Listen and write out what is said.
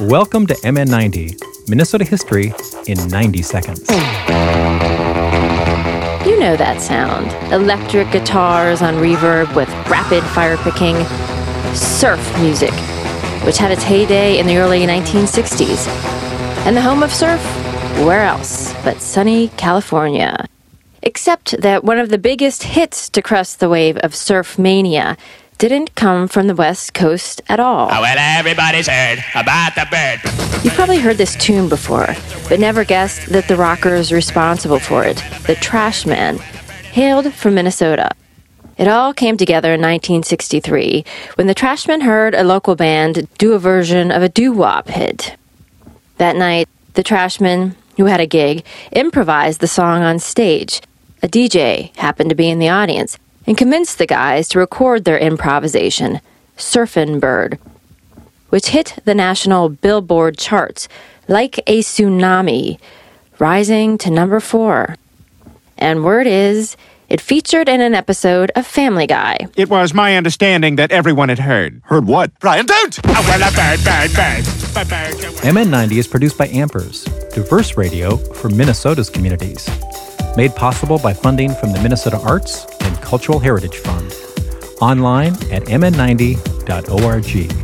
Welcome to MN90, Minnesota history in 90 seconds. You know that sound. Electric guitars on reverb with rapid fire picking. Surf music, which had its heyday in the early 1960s. And the home of surf? Where else but sunny California? Except that one of the biggest hits to crest the wave of surf mania didn't come from the West Coast at all. Oh, well, everybody's heard about the bird. You've probably heard this tune before, but never guessed that the rockers responsible for it, the Trashmen, hailed from Minnesota. It all came together in 1963 when the Trashmen heard a local band do a version of a doo wop hit. That night, the Trashmen, who had a gig, improvised the song on stage. A DJ happened to be in the audience and convinced the guys to record their improvisation, Surfin' Bird, which hit the national Billboard charts like a tsunami, rising to number four. And word is, it featured in an episode of Family Guy. It was my understanding that everyone had heard. Heard what? Brian, don't! Oh, well, a bird, bird, bird. bird, bird. MN90 is produced by Ampers, diverse radio for Minnesota's communities. Made possible by funding from the Minnesota Arts and Cultural Heritage Fund. Online at mn90.org.